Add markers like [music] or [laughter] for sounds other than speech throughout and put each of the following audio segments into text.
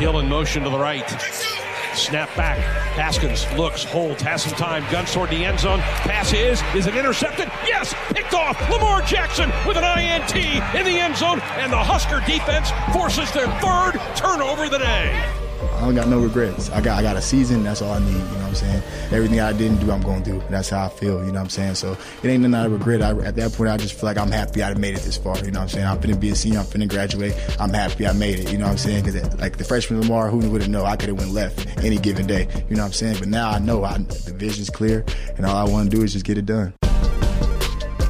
Hill in motion to the right. Snap back. Haskins looks, holds, has some time. Guns toward the end zone. Pass is. Is it intercepted? Yes. Picked off. Lamar Jackson with an INT in the end zone. And the Husker defense forces their third turnover of the day. I don't got no regrets. I got I got a season. That's all I need. You know what I'm saying? Everything I didn't do, I'm going to do. That's how I feel. You know what I'm saying? So it ain't nothing I regret. I, at that point, I just feel like I'm happy I made it this far. You know what I'm saying? I'm finna be a senior. I'm finna graduate. I'm happy I made it. You know what I'm saying? Because like the freshman Lamar, who would have known I could have went left any given day. You know what I'm saying? But now I know I, the vision's clear, and all I want to do is just get it done.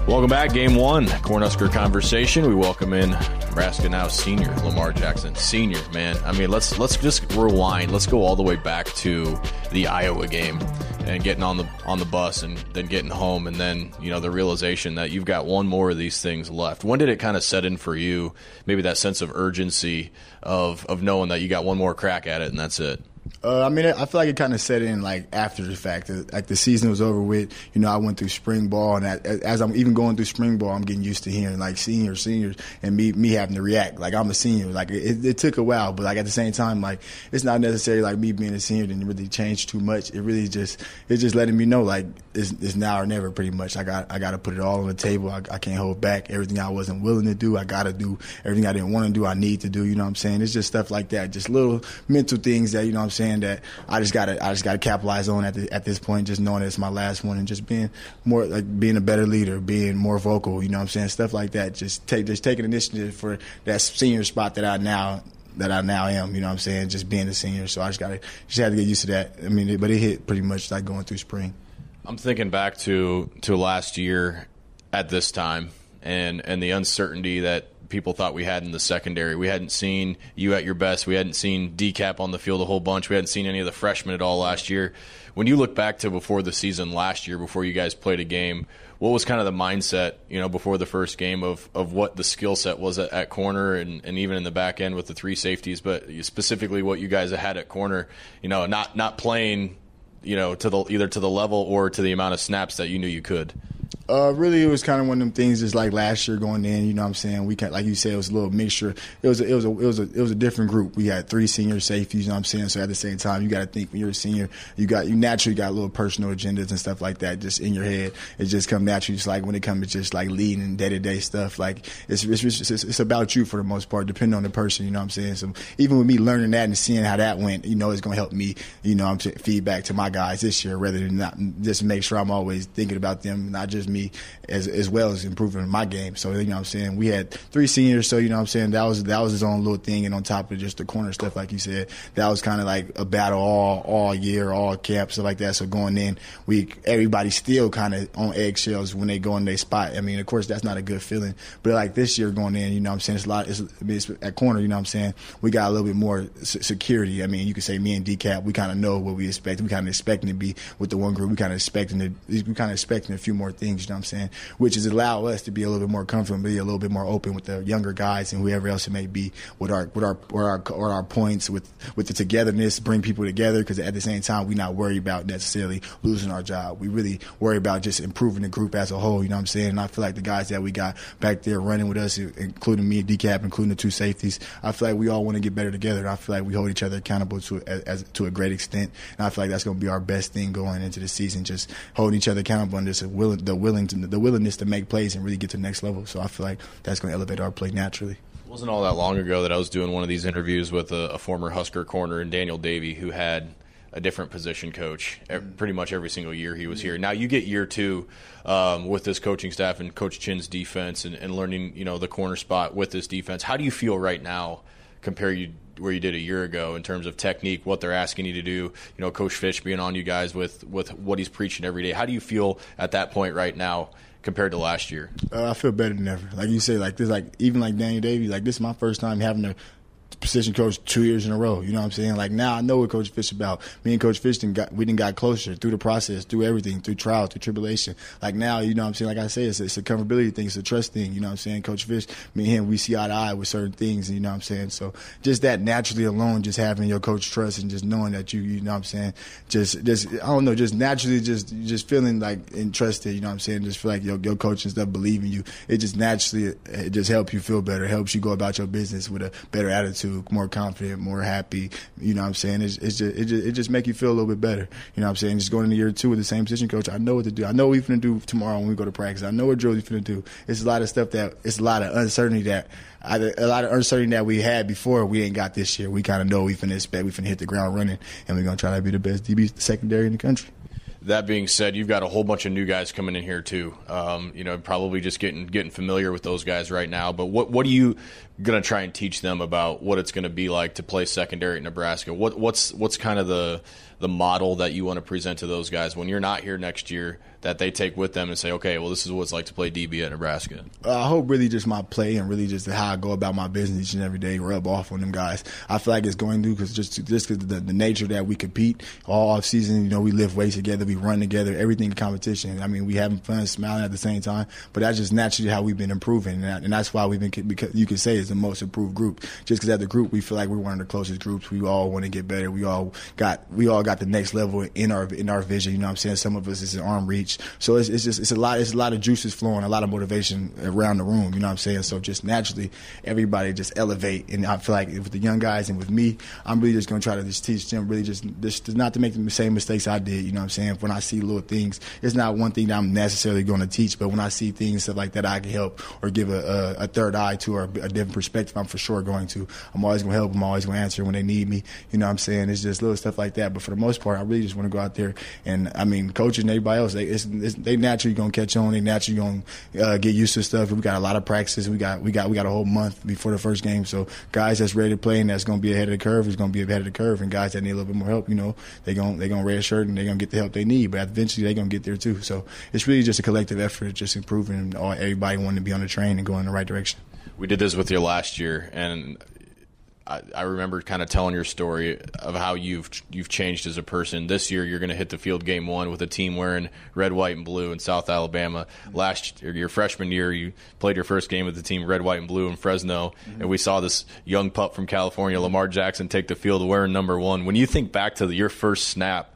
Welcome back, game one, Cornhusker conversation. We welcome in Nebraska now senior Lamar Jackson, senior man. I mean, let's let's just rewind. Let's go all the way back to the Iowa game and getting on the on the bus and then getting home, and then you know the realization that you've got one more of these things left. When did it kind of set in for you? Maybe that sense of urgency of of knowing that you got one more crack at it, and that's it. Uh, I mean, I feel like it kind of set in like after the fact. Like the season was over with. You know, I went through spring ball, and as I'm even going through spring ball, I'm getting used to hearing like seniors, seniors, and me me having to react like I'm a senior. Like it, it took a while, but like at the same time, like it's not necessarily like me being a senior didn't really change too much. It really just it's just letting me know like it's, it's now or never. Pretty much, I got I got to put it all on the table. I, I can't hold back. Everything I wasn't willing to do, I got to do. Everything I didn't want to do, I need to do. You know what I'm saying? It's just stuff like that. Just little mental things that you know what I'm saying that I just gotta I just gotta capitalize on at the, at this point, just knowing it's my last one and just being more like being a better leader, being more vocal. You know what I'm saying? Stuff like that. Just take just taking initiative for that senior spot that I now that I now am. You know what I'm saying? Just being a senior. So I just gotta just had to get used to that. I mean, but it hit pretty much like going through spring. I'm thinking back to to last year at this time and and the uncertainty that people thought we had in the secondary. We hadn't seen you at your best. We hadn't seen DeCap on the field a whole bunch. We hadn't seen any of the freshmen at all last year. When you look back to before the season last year, before you guys played a game, what was kind of the mindset, you know, before the first game of, of what the skill set was at, at corner and, and even in the back end with the three safeties, but specifically what you guys had at corner, you know, not not playing, you know, to the either to the level or to the amount of snaps that you knew you could. Uh, really, it was kind of one of them things. Just like last year going in, you know, what I'm saying we can, like you said, it was a little mixture. It was, a, it was, a, it was a, it was a different group. We had three senior safeties. You know, what I'm saying. So at the same time, you got to think when you're a senior, you got you naturally got a little personal agendas and stuff like that just in your head. It just come naturally. Just like when it comes to just like leading day to day stuff, like it's, it's it's, it's about you for the most part, depending on the person. You know, what I'm saying. So even with me learning that and seeing how that went, you know, it's gonna help me. You know, I'm feedback to my guys this year rather than not just make sure I'm always thinking about them, not just me as as well as improving my game. So you know what I'm saying we had three seniors, so you know what I'm saying that was that was his own little thing, and on top of just the corner stuff, like you said, that was kind of like a battle all all year, all camp stuff like that. So going in, we everybody still kind of on eggshells when they go in their spot. I mean, of course that's not a good feeling, but like this year going in, you know what I'm saying it's a lot. It's, it's at corner, you know what I'm saying we got a little bit more security. I mean, you could say me and DeCap, we kind of know what we expect. We kind of expecting to be with the one group. We kind of expecting to we kind of expecting a few more things. You know what I'm saying? Which is allow us to be a little bit more comfortable, be a little bit more open with the younger guys and whoever else it may be with our with our with our, with our points with with the togetherness, bring people together. Because at the same time, we're not worried about necessarily losing our job. We really worry about just improving the group as a whole. You know what I'm saying? And I feel like the guys that we got back there running with us, including me and DeCap, including the two safeties, I feel like we all want to get better together. And I feel like we hold each other accountable to as, as to a great extent. And I feel like that's going to be our best thing going into the season. Just holding each other accountable and just willing, the willing to, the willingness to make plays and really get to the next level. So I feel like that's going to elevate our play naturally. It wasn't all that long ago that I was doing one of these interviews with a, a former Husker corner and Daniel Davie, who had a different position coach pretty much every single year he was here. Now you get year two um, with this coaching staff and Coach Chin's defense and, and, learning you know the corner spot with this defense. How do you feel right now compared you where you did a year ago in terms of technique, what they're asking you to do? You know, Coach Fish being on you guys with with what he's preaching every day. How do you feel at that point right now? compared to last year? Uh, I feel better than ever. Like you say, like this, like even like Daniel Davie, like this is my first time having to position coach two years in a row. You know what I'm saying? Like now I know what Coach Fish about. Me and Coach Fish didn't got we didn't got closer through the process, through everything, through trial, through tribulation. Like now, you know what I'm saying? Like I say, it's, it's a comfortability thing, it's a trust thing. You know what I'm saying? Coach Fish, me and him, we see eye to eye with certain things, you know what I'm saying? So just that naturally alone, just having your coach trust and just knowing that you, you know what I'm saying? Just, just I don't know, just naturally, just just feeling like entrusted. You know what I'm saying? Just feel like your your coach and stuff believe in you. It just naturally, it just helps you feel better, helps you go about your business with a better attitude. More confident, more happy. You know what I'm saying? It's, it's just, it just it just make you feel a little bit better. You know what I'm saying? Just going into year two with the same position coach, I know what to do. I know what we're gonna do tomorrow when we go to practice. I know what drills we're gonna do. It's a lot of stuff that it's a lot of uncertainty that I, a lot of uncertainty that we had before we ain't got this year. We kind of know we finna expect we finna hit the ground running, and we're gonna try to be the best DB secondary in the country. That being said, you've got a whole bunch of new guys coming in here too. Um, you know, probably just getting getting familiar with those guys right now. But what what are you going to try and teach them about what it's going to be like to play secondary at Nebraska? What what's what's kind of the the model that you want to present to those guys when you're not here next year that they take with them and say, okay, well, this is what it's like to play DB at Nebraska? Uh, I hope really just my play and really just how I go about my business each and every day rub off on them guys. I feel like it's going to because just just because the, the nature that we compete all off season, you know, we lift weights together, we run together, everything in competition. I mean, we having fun, smiling at the same time, but that's just naturally how we've been improving, and, that, and that's why we've been because you can say it's the most improved group. Just because as a group, we feel like we're one of the closest groups. We all want to get better. We all got we all got the next level in our in our vision. You know what I'm saying? Some of us is in arm reach. So it's, it's just it's a lot it's a lot of juices flowing, a lot of motivation around the room. You know what I'm saying? So just naturally, everybody just elevate. And I feel like with the young guys and with me, I'm really just gonna try to just teach them really just just not to make the same mistakes I did. You know what I'm saying? When I see little things, it's not one thing that I'm necessarily going to teach, but when I see things stuff like that, I can help or give a, a, a third eye to or a different perspective. I'm for sure going to. I'm always gonna help. Them. I'm always gonna answer when they need me. You know what I'm saying? It's just little stuff like that. But for the most part, I really just want to go out there and I mean, coaches and everybody else, they it's, it's, they naturally gonna catch on. They naturally gonna uh, get used to stuff. We got a lot of practices. We got we got we got a whole month before the first game. So guys that's ready to play and that's gonna be ahead of the curve is gonna be ahead of the curve. And guys that need a little bit more help, you know, they gonna they gonna red shirt and they're gonna get the help they need. But eventually they're gonna get there too. So it's really just a collective effort, just improving. All everybody wanting to be on the train and going in the right direction. We did this with you last year, and I, I remember kind of telling your story of how you've you've changed as a person. This year, you're going to hit the field game one with a team wearing red, white, and blue in South Alabama. Last year, your freshman year, you played your first game with the team red, white, and blue in Fresno, mm-hmm. and we saw this young pup from California, Lamar Jackson, take the field wearing number one. When you think back to the, your first snap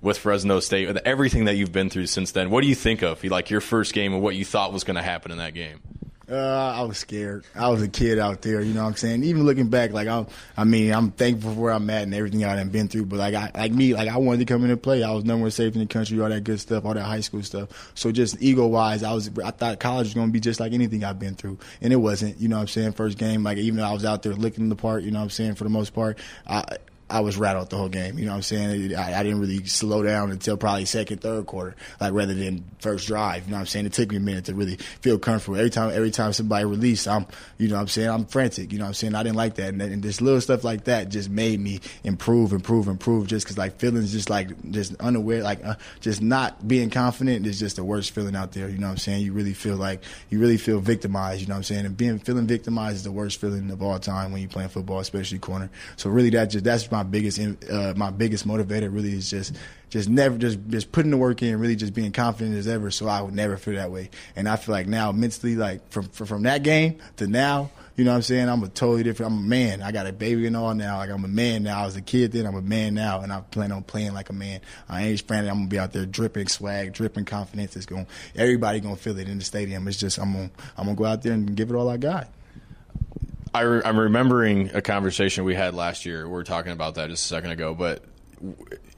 with Fresno State, with everything that you've been through since then, what do you think of? Like your first game and what you thought was going to happen in that game? Uh, I was scared. I was a kid out there, you know what I'm saying? Even looking back, like I'm, I mean, I'm thankful for where I'm at and everything I have been through. But like, I, like me, like I wanted to come in and play. I was number one safe in the country, all that good stuff, all that high school stuff. So just ego wise, I was, I thought college was going to be just like anything I've been through, and it wasn't. You know what I'm saying? First game, like even though I was out there looking the part, you know what I'm saying? For the most part, I I was rattled the whole game. You know what I'm saying? I, I, didn't really slow down until probably second, third quarter, like rather than first drive. You know what I'm saying? It took me a minute to really feel comfortable. Every time, every time somebody released, I'm, you know what I'm saying? I'm frantic. You know what I'm saying? I didn't like that. And, and this little stuff like that just made me improve, improve, improve just cause like feelings just like, just unaware, like uh, just not being confident is just the worst feeling out there. You know what I'm saying? You really feel like, you really feel victimized. You know what I'm saying? And being, feeling victimized is the worst feeling of all time when you're playing football, especially corner. So really that just, that's my biggest uh, my biggest motivator. Really is just just never just just putting the work in, really just being confident as ever. So I would never feel that way. And I feel like now mentally, like from from, from that game to now. You know what I'm saying? I'm a totally different. I'm a man. I got a baby and all now. Like I'm a man now. I was a kid then. I'm a man now, and I plan on playing like a man. I ain't frantic. I'm gonna be out there dripping swag, dripping confidence. It's going. Everybody gonna feel it in the stadium. It's just I'm gonna I'm gonna go out there and give it all I got. I am remembering a conversation we had last year. We were talking about that just a second ago. But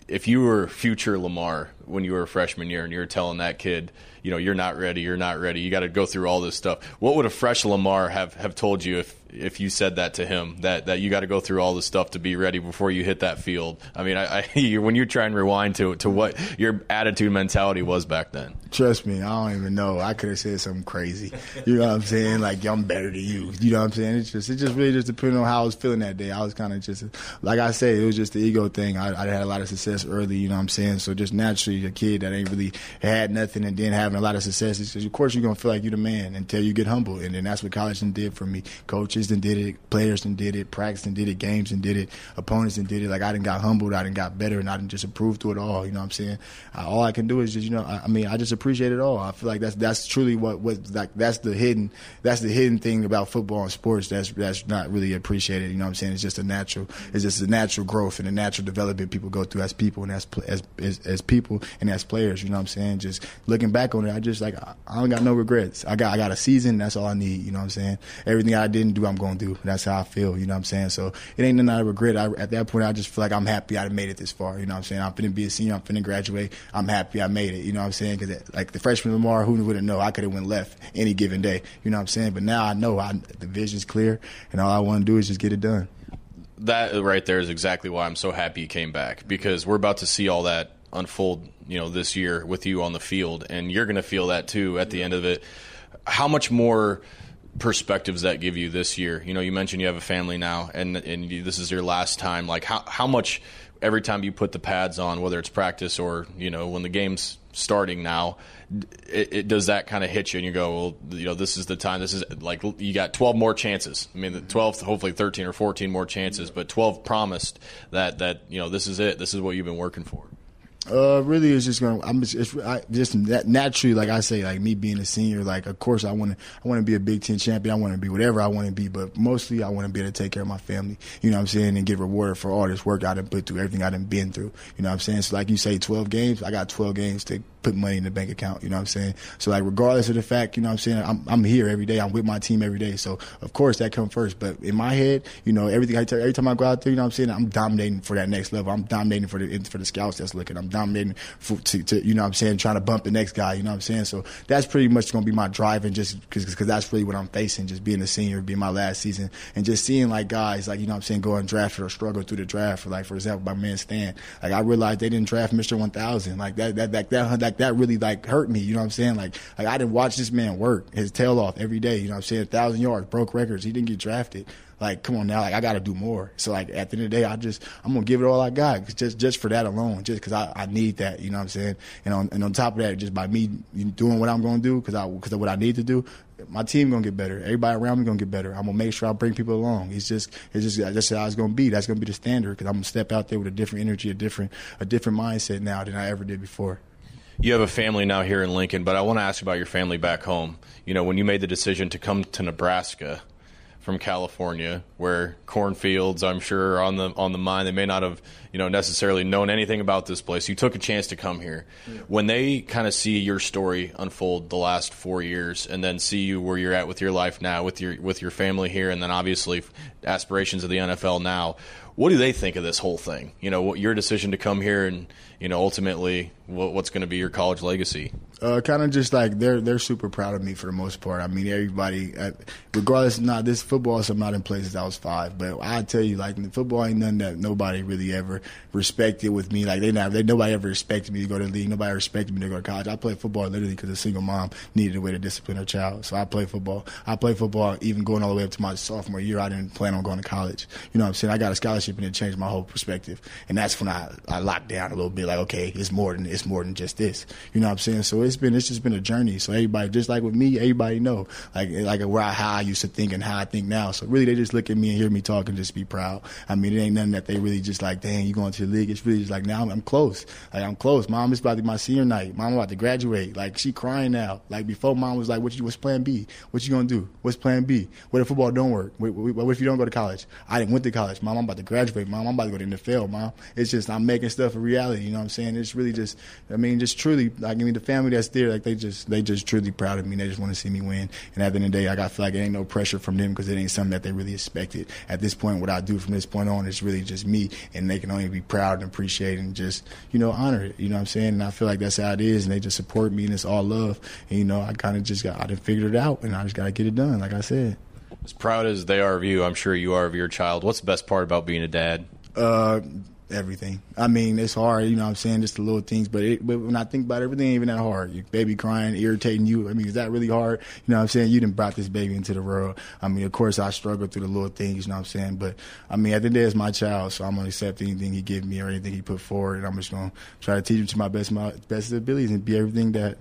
if you were future Lamar when you were a freshman year and you were telling that kid, you know, you're not ready, you're not ready, you got to go through all this stuff, what would a fresh Lamar have, have told you if if you said that to him that that you got to go through all this stuff to be ready before you hit that field. I mean, I, I [laughs] when you try and rewind to to what your attitude mentality was back then. Trust me, I don't even know. I could have said something crazy. You know what I'm saying? Like I'm better than you. You know what I'm saying? It's just it just really just depending on how I was feeling that day. I was kind of just like I said, it was just the ego thing. I, I had a lot of success early. You know what I'm saying? So just naturally, a kid that ain't really had nothing and then having a lot of success, of course you're gonna feel like you're the man until you get humble, and then that's what college did for me. Coaches and did it players and did it, practice and did it, games and did it, opponents and did it. Like I didn't got humbled, I didn't got better, and I didn't just improve through it all. You know what I'm saying? I, all I can do is just you know, I, I, mean, I just appreciate it all. I feel like that's that's truly what what like that's the hidden that's the hidden thing about football and sports that's that's not really appreciated. You know what I'm saying? It's just a natural, it's just a natural growth and a natural development people go through as people people and as as as, as people and as players. You know what I'm saying? Just looking back on it, I just like I, don't got no regrets. I got I got a season. That's all I need. You know what I'm saying? Everything I didn't do, I'm going to do. That's how I feel. You know what I'm saying? So it ain't nothing I regret. I, at that point, I just feel like I'm happy I made it this far. You know what I'm saying? I'm finna be a senior. I'm finna graduate. I'm happy I made it. You know what I'm saying? Because like the freshman Lamar, who would have know? I could have went left any given day. You know what I'm saying? But now I know I, the vision's clear, and all I want to do is just get it done. That right there is exactly why I'm so happy you came back because we're about to see all that unfold, you know, this year with you on the field, and you're going to feel that too at the end of it. How much more perspectives that give you this year? You know, you mentioned you have a family now, and and you, this is your last time. Like, how how much every time you put the pads on, whether it's practice or you know when the game's starting now, it, it does that kind of hit you, and you go, well, you know, this is the time. This is like you got 12 more chances. I mean, the mm-hmm. 12, hopefully 13 or 14 more chances, but 12 promised that that you know this is it. This is what you've been working for. Uh, really, it's just gonna. I'm just, I, just naturally, like I say, like me being a senior, like of course I want to, I want to be a Big Ten champion. I want to be whatever I want to be, but mostly I want to be able to take care of my family. You know what I'm saying, and get rewarded for all this work I done put through, everything I done been through. You know what I'm saying. So like you say, 12 games. I got 12 games to put money in the bank account. You know what I'm saying? So like regardless of the fact, you know what I'm saying, I'm, I'm here every day. I'm with my team every day. So of course that comes first. But in my head, you know, everything I tell, every time I go out there, you know what I'm saying, I'm dominating for that next level. I'm dominating for the for the scouts that's looking. I'm dominating for, to, to you know what I'm saying, trying to bump the next guy. You know what I'm saying? So that's pretty much going to be my driving just because that's really what I'm facing. Just being a senior, being my last season, and just seeing like guys like you know what I'm saying go undrafted or struggle through the draft. For like for example, my man Stan. Like I realized they didn't draft Mr. 1000. Like that that that that that, that really like hurt me. You know what I'm saying? Like, like I didn't watch this man work his tail off every day. You know what I'm saying? A thousand yards, broke records. He didn't get drafted. Like, come on now. Like, I got to do more. So, like, at the end of the day, I just, I'm to give it all I got just, just for that alone, just because I, I need that. You know what I'm saying? And on, and on top of that, just by me doing what I'm to do, because I, because of what I need to do, my team gonna get better. Everybody around me gonna get better. I'm gonna make sure I bring people along. It's just, it's just that's how it's gonna be. That's gonna be the standard because I'm gonna step out there with a different energy, a different, a different mindset now than I ever did before you have a family now here in Lincoln, but I want to ask you about your family back home. You know, when you made the decision to come to Nebraska from California, where cornfields, I'm sure, are on the on the mind. They may not have, you know, necessarily known anything about this place. You took a chance to come here. Yeah. When they kind of see your story unfold the last four years, and then see you where you're at with your life now, with your with your family here, and then obviously aspirations of the NFL now. What do they think of this whole thing? You know, what your decision to come here and you know ultimately what, what's going to be your college legacy? Uh, kind of just like they're they're super proud of me for the most part. I mean, everybody, uh, regardless, not this football. So I'm not in places I was five, but I tell you, like football ain't nothing that nobody really ever respected with me. Like they never, they nobody ever expected me to go to the league. Nobody respected me to go to college. I played football literally because a single mom needed a way to discipline her child. So I played football. I played football even going all the way up to my sophomore year. I didn't plan on going to college. You know what I'm saying? I got a scholarship and it changed my whole perspective. And that's when I I locked down a little bit. Like okay, it's more than it's more than just this. You know what I'm saying? So it's been it's just been a journey. So everybody, just like with me, everybody know like like where I, how I used to think and how I think now. So really, they just look at me and hear me talk and just be proud. I mean, it ain't nothing that they really just like, dang, you going to the league? It's really just like now I'm close. Like I'm close. Mom is about to be my senior night. Mom about to graduate. Like she crying now. Like before, mom was like, what you, what's Plan B? What you gonna do? What's Plan B? What if football don't work? What, what, what if you don't go to college? I didn't went to college. Mom, I'm about to graduate. Mom, I'm about to go to the NFL. Mom, it's just I'm making stuff a reality. You know what I'm saying? It's really just, I mean, just truly like I mean, the family that's there, like they just they just truly proud of me. They just want to see me win. And at the end of the day, I got feel like it ain't no pressure from them because it ain't something that they really expected. At this point, what I do from this point on is really just me, and they can only be proud and appreciate and just you know honor it. You know what I'm saying? And I feel like that's how it is, and they just support me, and it's all love. And you know, I kind of just got I didn't figure it out, and I just got to get it done. Like I said. As proud as they are of you, I'm sure you are of your child. What's the best part about being a dad? Uh, everything. I mean, it's hard, you know what I'm saying, just the little things, but, it, but when I think about everything ain't even that hard. Your baby crying, irritating you. I mean, is that really hard? You know what I'm saying? You didn't brought this baby into the world. I mean, of course, I struggle through the little things, you know what I'm saying? But, I mean, at the day, it's my child, so I'm going to accept anything he give me or anything he put forward, and I'm just going to try to teach him to my best, my best abilities and be everything that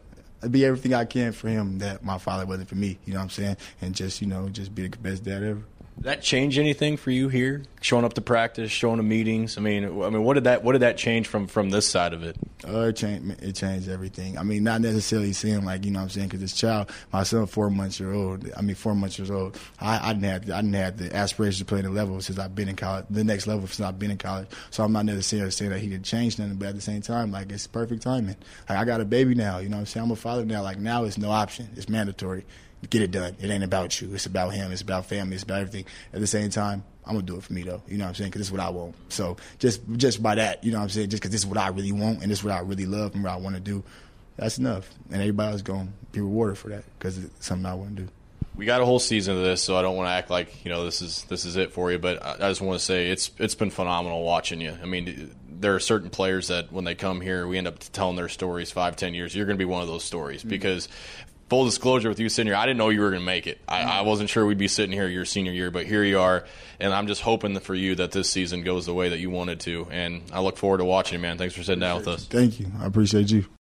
be everything I can for him that my father wasn't for me. You know what I'm saying? And just you know, just be the best dad ever. That change anything for you here? Showing up to practice, showing up meetings. I mean, I mean, what did that what did that change from from this side of it? Uh, it changed. It changed everything. I mean, not necessarily seeing like you know what I'm saying because this child, my son, four months year old. I mean, four months years old. I, I didn't have I didn't have the aspirations to play the level since I've been in college. The next level since I've been in college. So I'm not necessarily saying that he didn't change nothing, but at the same time, like it's perfect timing. Like I got a baby now. You know what I'm saying? I'm a father now. Like now, it's no option. It's mandatory get it done. It ain't about you. It's about him. It's about family. It's about everything. At the same time, I'm gonna do it for me though. You know what I'm saying? Because this is what I want. So just just by that, you know what I'm saying? Just because this is what I really want and this is what I really love and what I want to do, that's enough. And everybody's gonna be rewarded for that because it's something I want to do. We got a whole season of this, so I don't want to act like you know this is this is it for you. But I just want to say it's it's been phenomenal watching you. I mean, there are certain players that when they come here, we end up telling their stories five, ten years. You're going to be one of those stories mm-hmm. because full disclosure with you senior, I didn't know you were going to make it. I, I, wasn't sure we'd be sitting here your senior year, but here you are. And I'm just hoping for you that this season goes the way that you wanted to. And I look forward to watching, you, man. Thanks for sitting down with us. Thank you. I appreciate you.